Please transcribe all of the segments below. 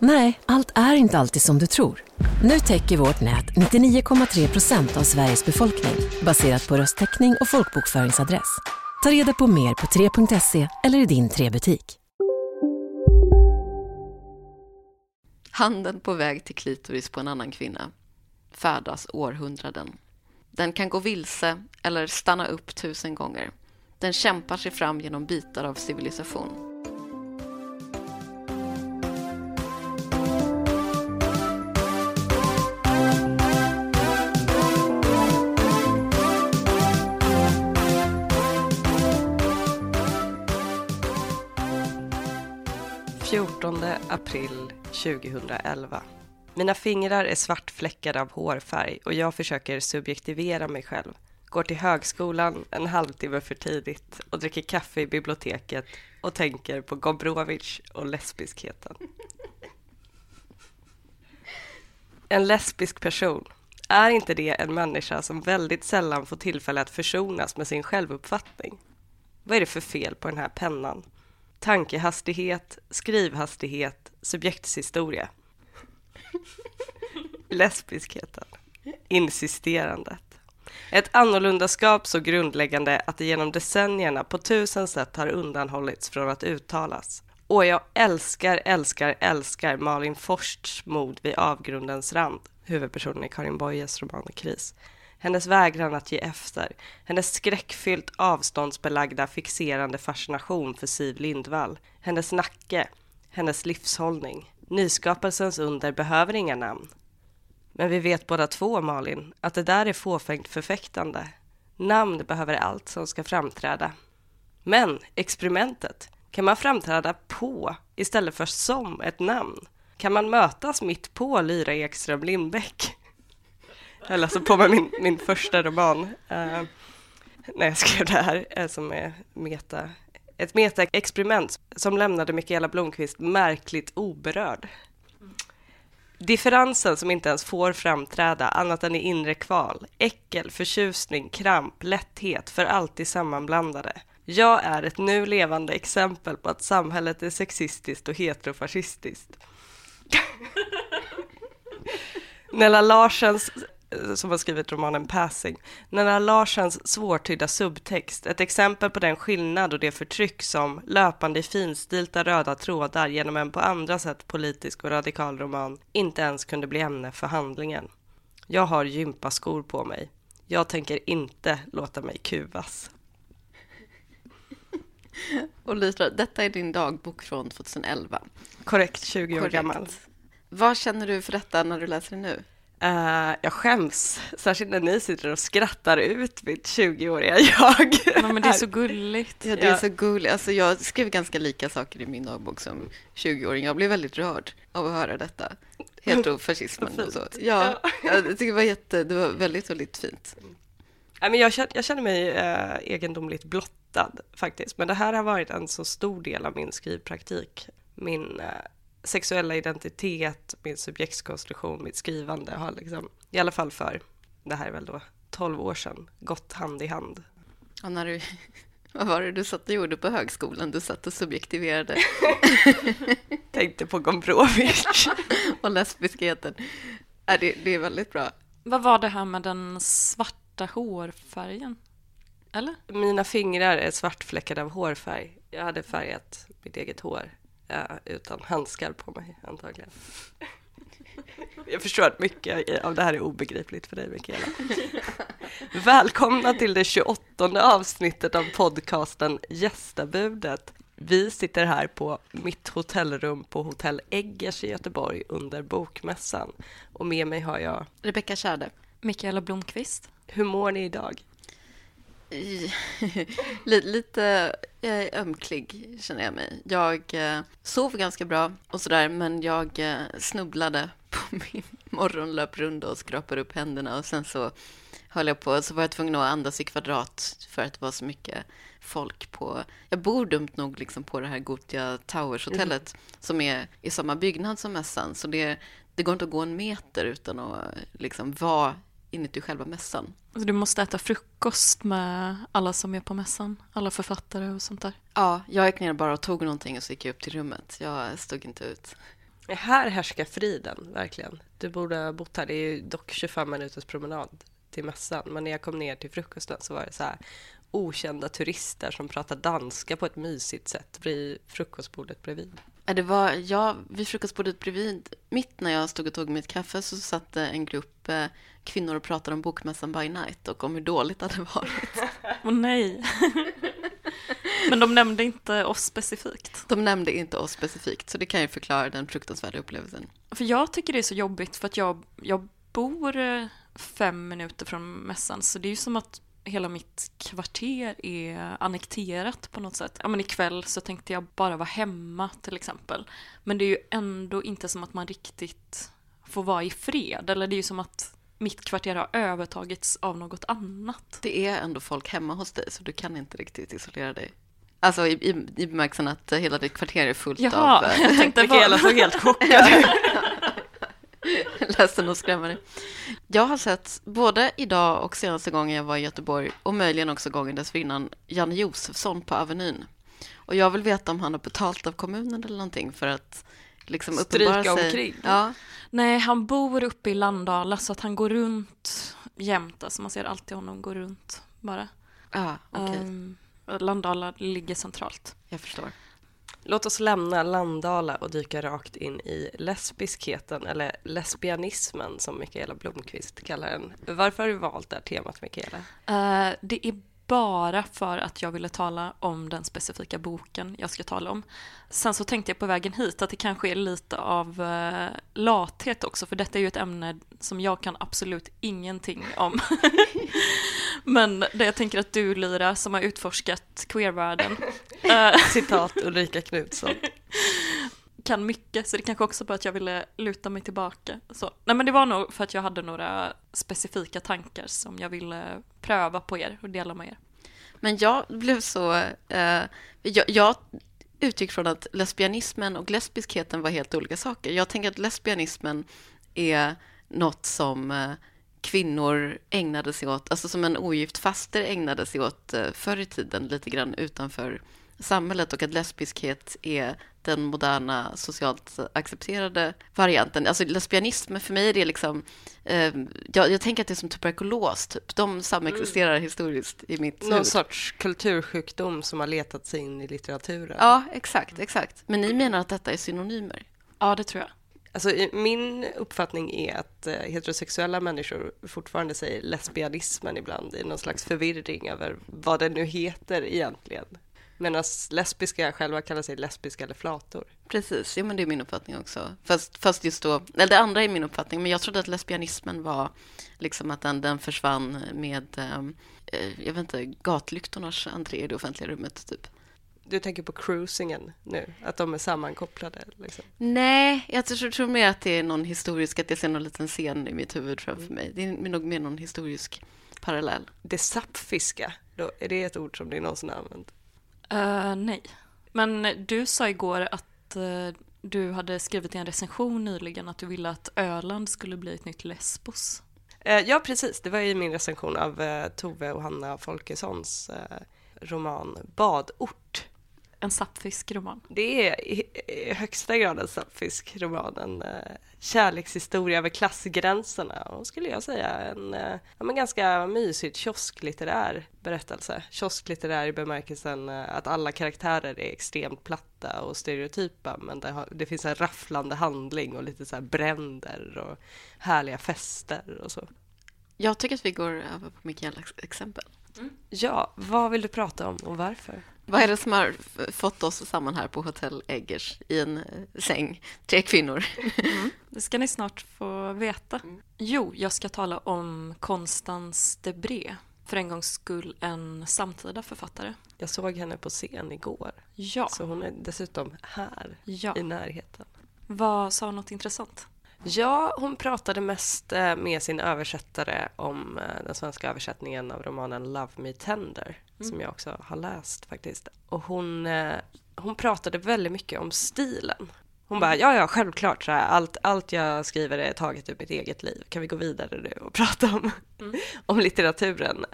Nej, allt är inte alltid som du tror. Nu täcker vårt nät 99,3 procent av Sveriges befolkning baserat på röstteckning och folkbokföringsadress. Ta reda på mer på 3.se eller i din 3-butik. Handen på väg till klitoris på en annan kvinna färdas århundraden. Den kan gå vilse eller stanna upp tusen gånger. Den kämpar sig fram genom bitar av civilisation. April 2011. Mina fingrar är svartfläckade av hårfärg och jag försöker subjektivera mig själv. Går till högskolan en halvtimme för tidigt och dricker kaffe i biblioteket och tänker på Gombrowicz och lesbiskheten. En lesbisk person, är inte det en människa som väldigt sällan får tillfälle att försonas med sin självuppfattning? Vad är det för fel på den här pennan? Tankehastighet, skrivhastighet, subjektshistoria. Lesbiskheten. Insisterandet. Ett annorlundaskap så grundläggande att det genom decennierna på tusen sätt har undanhållits från att uttalas. Och jag älskar, älskar, älskar Malin Forsts mod vid avgrundens rand, huvudpersonen i Karin Boyes roman Kris hennes vägran att ge efter, hennes skräckfyllt avståndsbelagda fixerande fascination för Siv Lindvall, hennes nacke, hennes livshållning. Nyskapelsens under behöver inga namn. Men vi vet båda två, Malin, att det där är fåfängt förfäktande. Namn behöver allt som ska framträda. Men experimentet, kan man framträda på istället för som ett namn? Kan man mötas mitt på Lyra Ekström Lindbäck? Jag läste på med min, min första roman uh, när jag skrev det här, uh, som är meta, ett metaexperiment som lämnade Mikaela Blomqvist märkligt oberörd. Differensen som inte ens får framträda annat än i inre kval, äckel, förtjusning, kramp, lätthet, för alltid sammanblandade. Jag är ett nu levande exempel på att samhället är sexistiskt och heterofascistiskt. Nella Larsens som har skrivit romanen Passing. Nella Larsens svårtydda subtext, ett exempel på den skillnad och det förtryck som löpande i finstilta röda trådar genom en på andra sätt politisk och radikal roman inte ens kunde bli ämne för handlingen. Jag har gympaskor på mig. Jag tänker inte låta mig kuvas. Och Lytra, detta är din dagbok från 2011. Korrekt, 20 år Korrekt. gammal. Vad känner du för detta när du läser det nu? Uh, jag skäms, särskilt när ni sitter och skrattar ut mitt 20-åriga jag. Ja, men det är så gulligt. Ja, det är Ja. så gulligt. Alltså, jag skrev ganska lika saker i min dagbok som 20-åring. Jag blev väldigt rörd av att höra detta. Heterofascismen och så. Ja, jag tycker det var, jätte, det var väldigt, väldigt fint. Men jag, känner, jag känner mig eh, egendomligt blottad faktiskt. Men det här har varit en så stor del av min skrivpraktik. Min eh, sexuella identitet, min subjektskonstruktion, mitt skrivande har liksom, i alla fall för, det här är väl då 12 år sedan, gått hand i hand. Och när du, vad var det du satt och gjorde på högskolan? Du satt och subjektiverade Tänkte på Gombrowicz. och lesbiskheten. Ja, det, det är väldigt bra. Vad var det här med den svarta hårfärgen? Eller? Mina fingrar är svartfläckade av hårfärg. Jag hade färgat mitt eget hår eh, utan handskar på mig antagligen. Jag förstår att mycket av det här är obegripligt för dig, Mikaela. Välkomna till det 28 avsnittet av podcasten Gästabudet. Vi sitter här på mitt hotellrum på Hotell Eggers i Göteborg under Bokmässan. Och med mig har jag... Rebecka Kärde. Mikaela Blomqvist. Hur mår ni idag? Lite jag är ömklig känner jag mig. Jag eh, sov ganska bra och sådär men jag eh, snubblade på min morgonlöprunda och skrapade upp händerna och sen så höll jag på så var jag tvungen att andas i kvadrat för att det var så mycket folk på... Jag bor dumt nog liksom på det här Gotia Towers-hotellet som är i samma byggnad som mässan så det, det går inte att gå en meter utan att liksom vara inuti själva mässan. Alltså, du måste äta frukost med alla som är på mässan. Alla författare och sånt där. Ja, jag gick ner bara och tog någonting och så gick jag upp till rummet. Jag stod inte ut. Här härskar friden, verkligen. Du borde ha bott här. Det är ju dock 25 minuters promenad till mässan. Men när jag kom ner till frukosten så var det så här okända turister som pratar danska på ett mysigt sätt vid frukostbordet bredvid. Ja, Det var jag vid frukostbordet bredvid, mitt när jag stod och tog mitt kaffe så satt en grupp eh, kvinnor och pratade om bokmässan by night och om hur dåligt det hade varit. Åh nej. Men de nämnde inte oss specifikt. De nämnde inte oss specifikt, så det kan ju förklara den fruktansvärda upplevelsen. För jag tycker det är så jobbigt för att jag, jag bor eh, fem minuter från mässan så det är ju som att hela mitt kvarter är annekterat på något sätt. Ja men ikväll så tänkte jag bara vara hemma till exempel. Men det är ju ändå inte som att man riktigt får vara i fred. Eller det är ju som att mitt kvarter har övertagits av något annat. Det är ändå folk hemma hos dig, så du kan inte riktigt isolera dig. Alltså i, i, i bemärkelsen att hela ditt kvarter är fullt Jaha, av... eh, jag tänkte Mikaela bara... såg helt chockad ledsen att skrämma dig. Jag har sett både idag och senaste gången jag var i Göteborg och möjligen också gången dessförinnan Janne Josefsson på Avenyn. Och jag vill veta om han har betalt av kommunen eller någonting för att liksom Stryka uppenbara sig. omkring. Ja, Nej, han bor uppe i Landala så att han går runt jämt. Alltså man ser alltid honom gå runt bara. ja okej. Ehm, Landala ligger centralt. Jag förstår. Låt oss lämna Landala och dyka rakt in i lesbiskheten, eller lesbianismen som Mikaela Blomqvist kallar den. Varför har du valt det här temat, Mikaela? Eh, det är bara för att jag ville tala om den specifika boken jag ska tala om. Sen så tänkte jag på vägen hit att det kanske är lite av eh, lathet också, för detta är ju ett ämne som jag kan absolut ingenting om. Men det jag tänker att du, Lyra, som har utforskat queervärlden, eh, Citat Ulrika Knutsson. kan mycket, så det kanske också bara att jag ville luta mig tillbaka. Så. Nej men det var nog för att jag hade några specifika tankar som jag ville pröva på er och dela med er. Men jag blev så... Eh, jag, jag utgick från att lesbianismen och lesbiskheten var helt olika saker. Jag tänker att lesbianismen är något som eh, kvinnor ägnade sig åt, alltså som en ogift faster ägnade sig åt eh, förr i tiden, lite grann utanför samhället och att lesbiskhet är den moderna socialt accepterade varianten. Alltså lesbianism, för mig är det liksom... Eh, jag, jag tänker att det är som tuberkulos, typ. De samexisterar historiskt i mitt Någon huvud. sorts kultursjukdom som har letat sig in i litteraturen. Ja, exakt, exakt. Men ni menar att detta är synonymer? Ja, det tror jag. Alltså, min uppfattning är att eh, heterosexuella människor fortfarande säger lesbianismen ibland i någon slags förvirring över vad det nu heter egentligen. Medan lesbiska själva kallar sig lesbiska eller flator. Precis, ja, men det är min uppfattning också. Fast, fast just då, eller det andra är min uppfattning, men jag trodde att lesbianismen var liksom att den, den försvann med, ehm, eh, jag vet inte, gatlyktornas entré i det offentliga rummet, typ. Du tänker på cruisingen nu, att de är sammankopplade. Liksom. Nej, jag tror, tror mer att det är någon historisk, att jag ser någon liten scen i mitt huvud framför mig. Det är nog mer någon historisk parallell. Det sapfiska, då, är det ett ord som ni någonsin har använt? Uh, nej. Men du sa igår att uh, du hade skrivit i en recension nyligen att du ville att Öland skulle bli ett nytt Lesbos. Uh, ja, precis. Det var i min recension av Tove och Hanna Folkessons roman Badort. En sapfisk roman. Det är i, högsta grad en sapfisk roman, en eh, kärlekshistoria över klassgränserna och skulle jag säga en eh, ja, men ganska mysigt kiosklitterär berättelse. Kiosklitterär i bemärkelsen eh, att alla karaktärer är extremt platta och stereotypa men det, har, det finns en rafflande handling och lite så här bränder och härliga fester och så. Jag tycker att vi går över på Mikaelas exempel. Ja, vad vill du prata om och varför? Vad är det som har fått oss samman här på Hotell Eggers i en eh, säng? Tre kvinnor. Det ska ni snart få veta. Jo, jag ska tala om Constance Debré. För en gångs skull en samtida författare. Jag såg henne på scen igår, Ja, så hon är dessutom här ja. i närheten. Vad sa hon något intressant? Ja, hon pratade mest eh, med sin översättare om eh, den svenska översättningen av romanen Love Me Tender, som jag också har läst faktiskt. Och hon, eh, hon pratade väldigt mycket om stilen. Hon bara, ja, ja, självklart, så här, allt, allt jag skriver är taget ur mitt eget liv. Kan vi gå vidare nu och prata om, om litteraturen?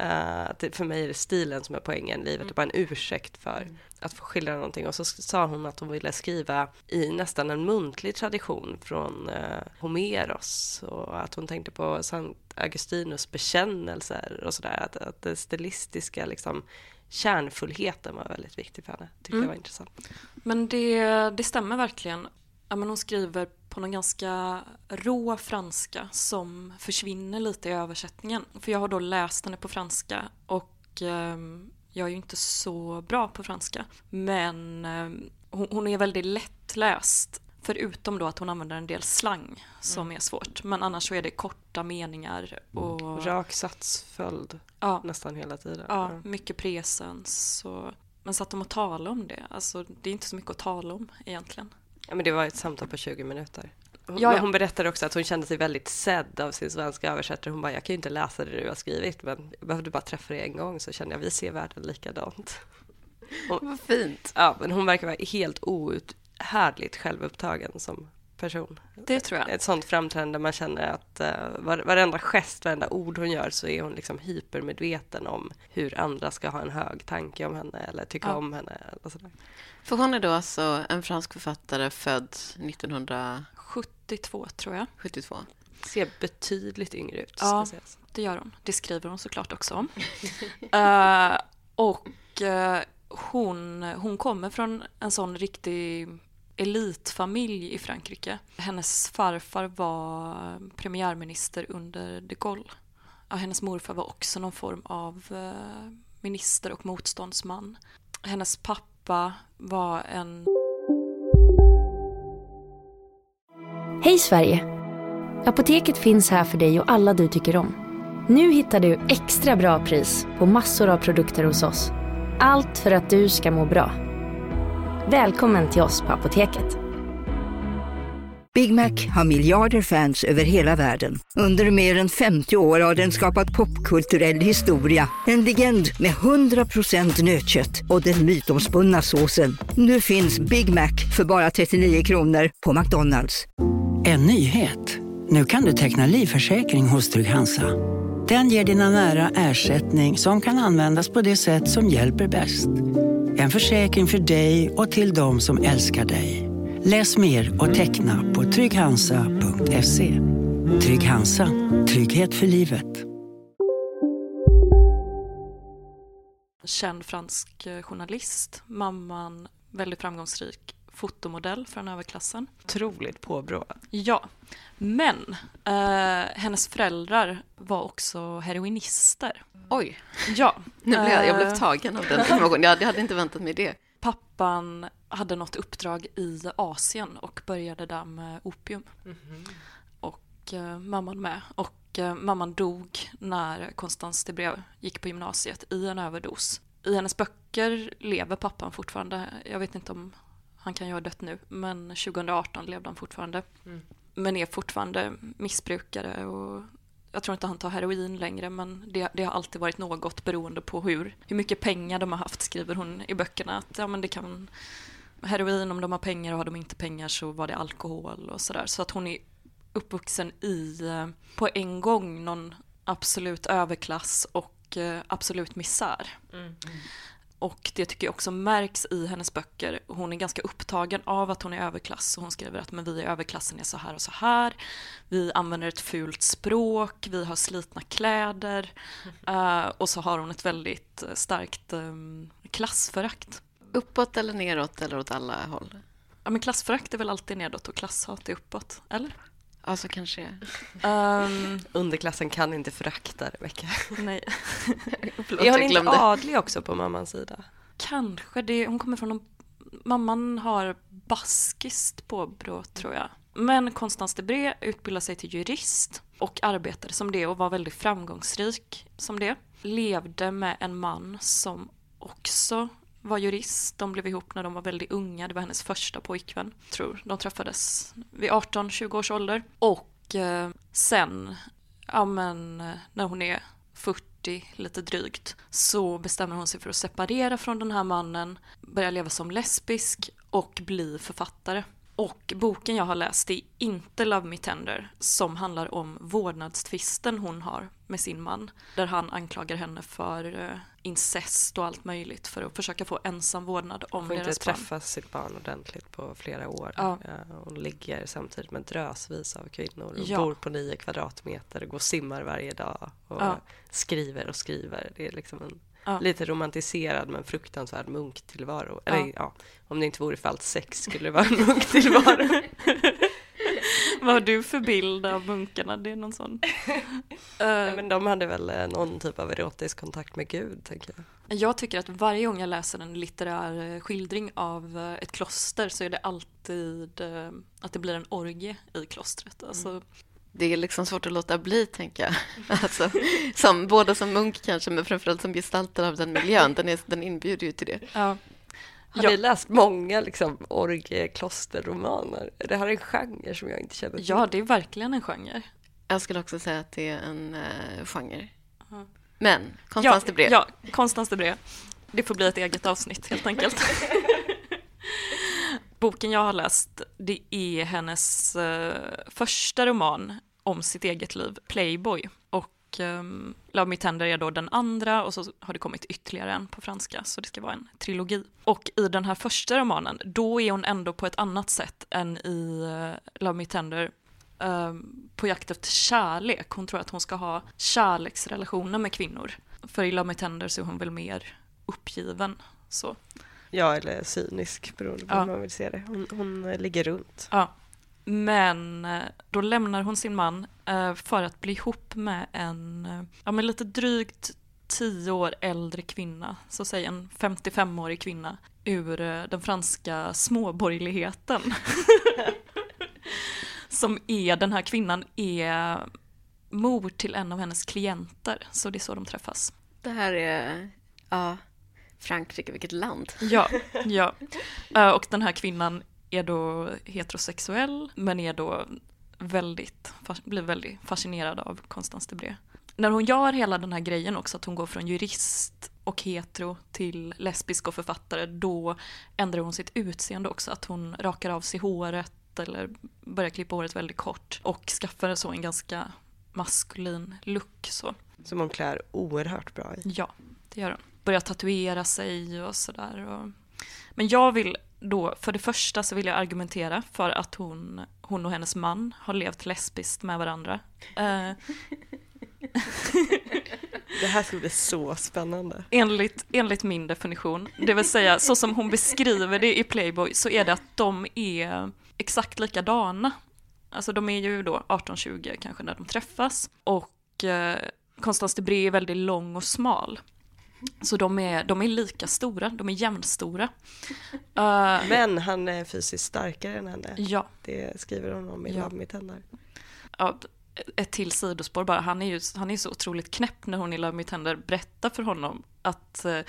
Det- för mig är det stilen som är poängen, livet är bara en ursäkt för att få skildra någonting. Och så sa hon att hon ville skriva i nästan en muntlig tradition från eh, Homeros och att hon tänkte på Sankt Augustinus bekännelser och sådär. Att, att det stilistiska, liksom, kärnfullheten var väldigt viktig för henne. Tyckte jag var intressant. Men det, det stämmer verkligen. Ja, men hon skriver på någon ganska rå franska som försvinner lite i översättningen. För jag har då läst henne på franska och ehm, jag är ju inte så bra på franska. Men ehm, hon, hon är väldigt lättläst. Förutom då att hon använder en del slang som är svårt. Men annars så är det korta meningar och Rak satsföljd ja, nästan hela tiden. ja, mycket presens. Och, men satt de och talade om det? Alltså det är inte så mycket att tala om egentligen. Ja, men det var ett samtal på 20 minuter. Hon, Ja, ja. hon berättade också att hon kände sig väldigt sedd av sin svenska översättare. Hon bara, jag kan ju inte läsa det du har skrivit, men jag behövde bara träffa dig en gång så kände jag, vi ser världen likadant. Vad fint. Ja, men hon verkar vara helt outhärdligt självupptagen som person. Det tror jag. Ett sånt framträdande man känner att uh, var, varenda gest, varenda ord hon gör så är hon liksom hypermedveten om hur andra ska ha en hög tanke om henne eller tycka Ja. om henne. Eller sådär. För hon är då alltså en fransk författare född 1972. 72 tror jag. Ser betydligt yngre ut. Ja. Det gör hon. Det skriver hon såklart också om. Eh, och eh, hon, hon kommer från en sån riktig elitfamilj i Frankrike. Hennes farfar var premiärminister under de Gaulle. Ja, hennes morfar var också någon form av eh, minister och motståndsman. Hennes pappa var en Hej Sverige! Apoteket finns här för dig och alla du tycker om. Nu hittar du extra bra pris på massor av produkter hos oss. Allt för att du ska må bra. Välkommen till oss på Apoteket. Big Mac har miljarder fans över hela världen. Under mer än 50 år har den skapat popkulturell historia. En legend med 100% nötkött och den mytomspunna såsen. Nu finns Big Mac för bara 39 kronor på McDonalds. En nyhet. Nu kan du teckna livförsäkring hos Trygg-Hansa. Den ger dina nära ersättning som kan användas på det sätt som hjälper bäst. En försäkring för dig och till de som älskar dig. Läs mer och teckna på trygghansa.se. Trygg Hansa. Trygghet för livet. känd fransk eh, journalist. Mamman väldigt framgångsrik fotomodell från överklassen. Otroligt påbrå. Ja, men eh, hennes föräldrar var också heroinister. Oj, Ja, nu blev jag, jag blev eh, tagen av den informationen. Jag hade inte väntat mig det. Pappan hade något uppdrag i Asien och började där med opium. Och eh, mamman med. Och eh, mamman dog när Constance Debré gick på gymnasiet i en överdos. I hennes böcker lever pappan fortfarande. Jag vet inte om han kan ju ha dött nu, men 2018 levde han fortfarande. Men är fortfarande missbrukare och jag tror inte han tar heroin längre men det, det har alltid varit något beroende på hur, hur mycket pengar de har haft skriver hon i böckerna. Att ja men det kan heroin om de har pengar och har de inte pengar så var det alkohol och sådär. Så att hon är uppvuxen i eh, på en gång någon absolut överklass och eh, absolut misär. Mm. Och det tycker jag också märks i hennes böcker. Hon är ganska upptagen av att hon är överklass och hon skriver att men vi i överklassen är så här och så här. Vi använder ett fult språk, vi har slitna kläder eh, och så har hon ett väldigt eh, starkt um, klassförakt. Uppåt eller neråt eller åt alla håll? Ja, men klassförakt är väl alltid nedåt och klasshat är uppåt, eller? Alltså kanske Ehm, Underklassen kan inte förakta Rebecka. nej, Förlåt, Är hon inte adlig också på mammans sida? kanske. Det, hon kommer från någon... Mamman har baskiskt påbrå, tror jag. Men Constance Debré utbildade sig till jurist och arbetade som det och var väldigt framgångsrik som det. Levde med en man som också var jurist. De blev ihop när de var väldigt unga. Det var hennes första pojkvän, tror De träffades vid 18-20 års ålder. Och eh, sen, ja men när hon är 40, lite drygt, så bestämmer hon sig för att separera från den här mannen, börja leva som lesbisk och bli författare. Och boken jag har läst är inte Love Me Tender som handlar om vårdnadstvisten hon har med sin man. Där han anklagar henne för eh, incest och allt möjligt för att försöka få ensam vårdnad om inte deras barn. träffa sitt barn ordentligt på flera år. Ja. Eh, Hon ligger samtidigt med drösvis av kvinnor och Ja. bor på nio kvadratmeter och går och simmar varje dag och Ja. skriver och skriver. Det är liksom en Ja. lite romantiserad men fruktansvärd munktillvaro. Eller ja, om det inte vore för allt sex skulle det vara en munktillvaro. Vad har du för bild av munkarna? Det är någon sån... Nej, Eh, men de hade väl eh, någon typ av erotisk kontakt med Gud, tänker jag. Jag tycker att varje gång jag läser en litterär eh, skildring av ett kloster så är det alltid att det blir en orgie i klostret. Alltså, Det är liksom svårt att låta bli, tänker jag. Alltså, som, både som munk kanske, men framförallt som gestaltare av den miljön. Den, är, den inbjuder ju till det. ja. Har Ja. ni läst många liksom, orgieklosterromaner? Det här är en genre som jag inte känner till. ja, det är verkligen en genre. Jag skulle också säga att det är en uh, genre. Ja. Men, Constance ja, Debré. Ja, Constance Debré. Det får bli ett eget avsnitt helt enkelt. Boken jag har läst, det är hennes eh, första roman om sitt eget liv, Playboy. Och um, Love Me Tender är då den andra och så har det kommit ytterligare en på franska, så det ska vara en trilogi. Och i den här första romanen, då är hon ändå på ett annat sätt än i eh, Love Me Tender ehm, på jakt efter kärlek. Hon tror att hon ska ha kärleksrelationer med kvinnor. För i Love Me Tender så är hon väl mer uppgiven. Så. Ja, eller cynisk beroende på Ja. hur man vill se det. Hon, hon eh, ligger runt. Ja. Men eh, då lämnar hon sin man eh, för att bli ihop med en eh, ja, men lite drygt tio år äldre kvinna, så säg en 55-årig kvinna ur den franska småborgerligheten. Som är, den här kvinnan är mor till en av hennes klienter, så det är så de träffas. Det här är, ja, Frankrike, vilket land. Ja, ja. Och den här kvinnan är då heterosexuell men är då väldigt, blir väldigt fascinerad av Constance Debré. När hon gör hela den här grejen också, att hon går från jurist och hetero till lesbisk och författare, då ändrar hon sitt utseende också. Att hon rakar av sig håret eller börjar klippa håret väldigt kort och skaffar så en ganska maskulin look. Så. Som hon klär oerhört bra i. Ja, det gör hon. Börjar tatuera sig och sådär. Och... Men jag vill då, för det första så vill jag argumentera för att hon, hon och hennes man har levt lesbiskt med varandra. Eh, Det här ska bli så spännande. enligt, enligt min definition, det vill säga så som hon beskriver det i Playboy så är det att de är exakt likadana. Alltså de är ju då 18-20 kanske när de träffas och eh, Constance Debré är väldigt lång och smal. Så de är, de är lika stora, de är jämnstora. Eh, Men han är fysiskt starkare än henne. ja, Det skriver hon om i Ja. Love Me Tender. ja, ett till sidospår bara. Han är ju han är så otroligt knäpp när hon i Love Me Tender berättar för honom att eh,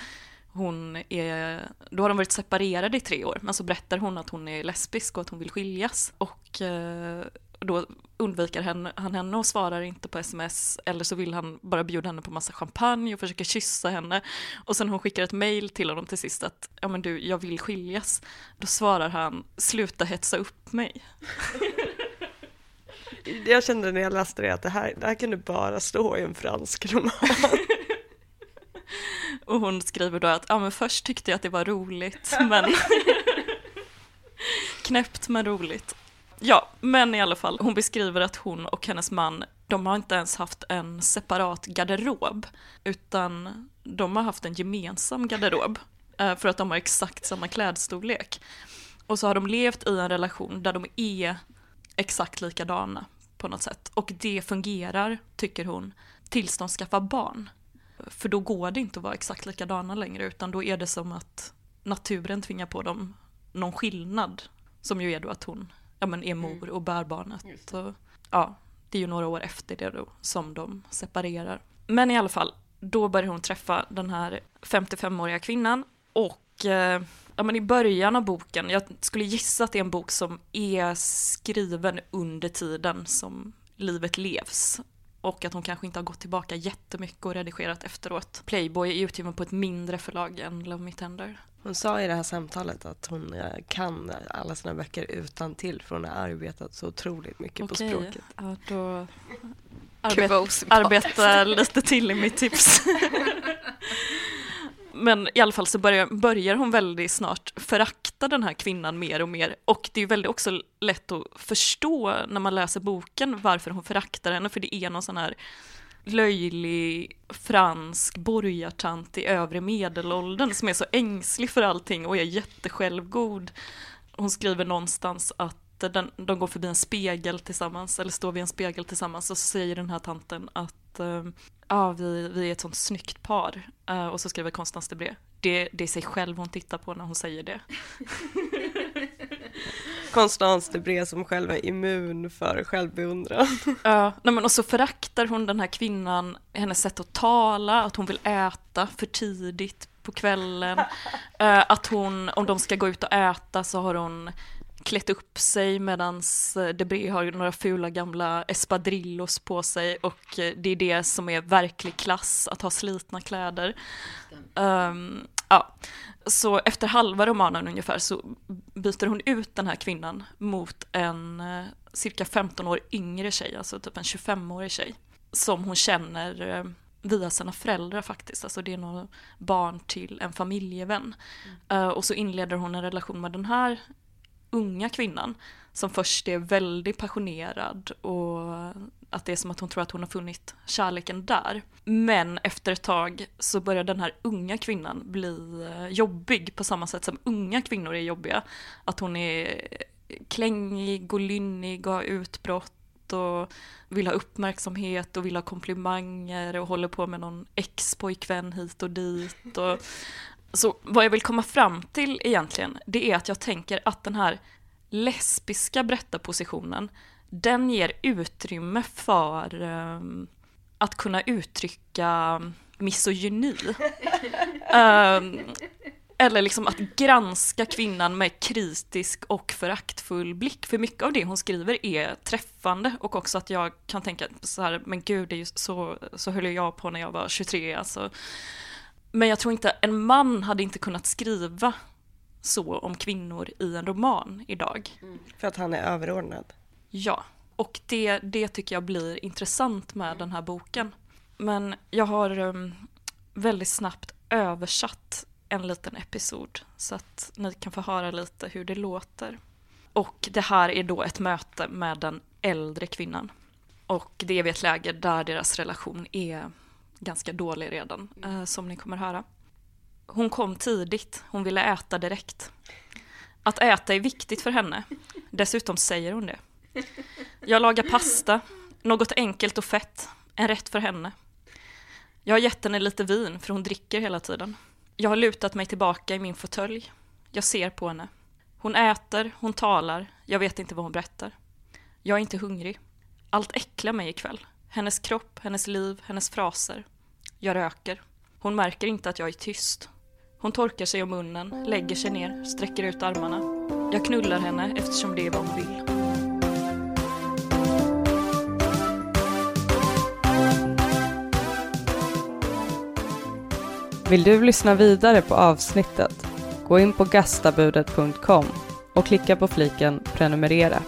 hon är, då har de varit separerade i tre år, men så berättar hon att hon är lesbisk och att hon vill skiljas. Och eh, då undviker henne, han henne och svarar inte på sms, eller så vill han bara bjuda henne på massa champagne och försöker kyssa henne. Och sen hon skickar ett mail till honom till sist att, ja men du, jag vill skiljas. Då svarar han, sluta hetsa upp mig. Jag kände när jag läste det att det här, det här kunde bara stå i en fransk roman. Och hon skriver då att ja, men först tyckte jag att det var roligt, men knäppt men roligt. Ja, men i alla fall, hon beskriver att hon och hennes man, de har inte ens haft en separat garderob, utan de har haft en gemensam garderob, eh, för att de har exakt samma klädstorlek. Och så har de levt i en relation där de är exakt likadana på något sätt. Och det fungerar, tycker hon, tills de skaffar barn. För då går det inte att vara exakt likadana längre utan då är det som att naturen tvingar på dem någon skillnad. Som ju är då att hon ja, men är mor och bär barnet. Och, ja, det är ju några år efter det då som de separerar. Men i alla fall, då börjar hon träffa den här 55-åriga kvinnan och eh, ja, men i början av boken, jag skulle gissa att det är en bok som är skriven under tiden som livet levs och att hon kanske inte har gått tillbaka jättemycket och redigerat efteråt. Playboy är utgiven på ett mindre förlag än Love Me Tender. Hon sa i det här samtalet att hon eh, kan alla sina böcker utan till för hon har arbetat så otroligt mycket Okej, på språket. Ja, då arbet, arbeta lite till i mitt tips. Men i alla fall så börjar, börjar hon väldigt snart förakta den här kvinnan mer och mer. Och det är ju väldigt också lätt att förstå när man läser boken varför hon föraktar henne, för det är någon sån här löjlig fransk borgartant i övre medelåldern som är så ängslig för allting och är jättesjälvgod. Hon skriver någonstans att den, de går förbi en spegel tillsammans, eller står vid en spegel tillsammans och så säger den här tanten att eh, ja, vi, vi är ett sånt snyggt par. Eh, och så skriver Constance Debré. Det, det är sig själv hon tittar på när hon säger det. Constance Debré som själv är immun för självbeundran. Ja, nej men och så föraktar hon den här kvinnan, hennes sätt att tala, att hon vill äta för tidigt på kvällen. Eh, att hon, om de ska gå ut och äta så har hon klätt upp sig medan Debré har några fula gamla espadrillos på sig och eh, det är det som är verklig klass, att ha slitna kläder. Ehm, ja. Så efter halva romanen ungefär så byter hon ut den här kvinnan mot en eh, cirka 15 år yngre tjej, alltså typ en 25-årig tjej, som hon känner eh, via sina föräldrar faktiskt, alltså det är nog barn till en familjevän. Eh, och så inleder hon en relation med den här unga kvinnan som först är väldigt passionerad och att det är som att hon tror att hon har funnit kärleken där. Men efter ett tag så börjar den här unga kvinnan bli eh, jobbig på samma sätt som unga kvinnor är jobbiga. Att hon är klängig och lynnig och har utbrott och vill ha uppmärksamhet och vill ha komplimanger och håller på med någon ex-pojkvän hit och dit. Och så vad jag vill komma fram till egentligen, det är att jag tänker att den här lesbiska berättarpositionen, den ger utrymme för eh, att kunna uttrycka misogyni. Eh, eller liksom att granska kvinnan med kritisk och föraktfull blick. För mycket av det hon skriver är träffande och också att jag kan tänka så här, men gud, det är så, så höll jag på när jag var 23. Alltså. Men jag tror inte, en man hade inte kunnat skriva så om kvinnor i en roman idag. För att han är överordnad. Ja, och det, det tycker jag blir intressant med den här boken. Men jag har um, väldigt snabbt översatt en liten episod så att ni kan få höra lite hur det låter. Och det här är då ett möte med den äldre kvinnan. Och det är vid ett läge där deras relation är ganska dålig redan, eh, som ni kommer höra. Hon kom tidigt, hon ville äta direkt. Att äta är viktigt för henne. Dessutom säger hon det. Jag lagar pasta, något enkelt och fett, en rätt för henne. Jag har gett henne lite vin för hon dricker hela tiden. Jag har lutat mig tillbaka i min fåtölj. Jag ser på henne. Hon äter, hon talar, jag vet inte vad hon berättar. Jag är inte hungrig. Allt äcklar mig ikväll. Hennes kropp, hennes liv, hennes fraser. Jag röker. Hon märker inte att jag är tyst. Hon torkar sig om munnen, lägger sig ner, sträcker ut armarna. Jag knullar henne eftersom det är vad hon vill. Vill du lyssna vidare på avsnittet? Gå in på gastabudet.com och klicka på fliken prenumerera.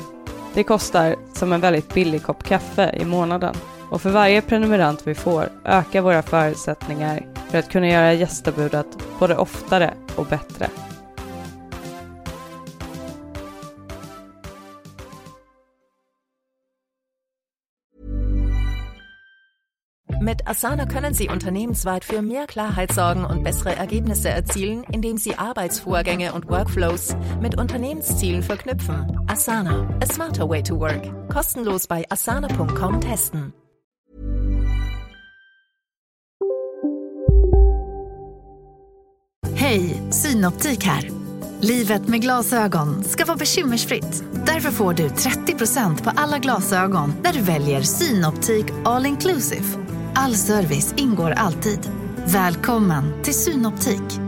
Det kostar som en väldigt billig kopp kaffe i månaden och för varje prenumerant vi får ökar våra förutsättningar för att kunna göra gästabudet både oftare och bättre. Mit Asana können Sie unternehmensweit für mehr Klarheit sorgen und bessere Ergebnisse erzielen, indem Sie Arbeitsvorgänge und Workflows mit Unternehmenszielen verknüpfen. Asana, a smarter way to work. Kostenlos bei asana.com testen. Hej, Synoptik här. Livet med glasögon ska vara bekymmersfritt. Därför får du 30% på alla glasögon när du väljer Synoptik All Inclusive. All service ingår alltid. Välkommen till Synoptik.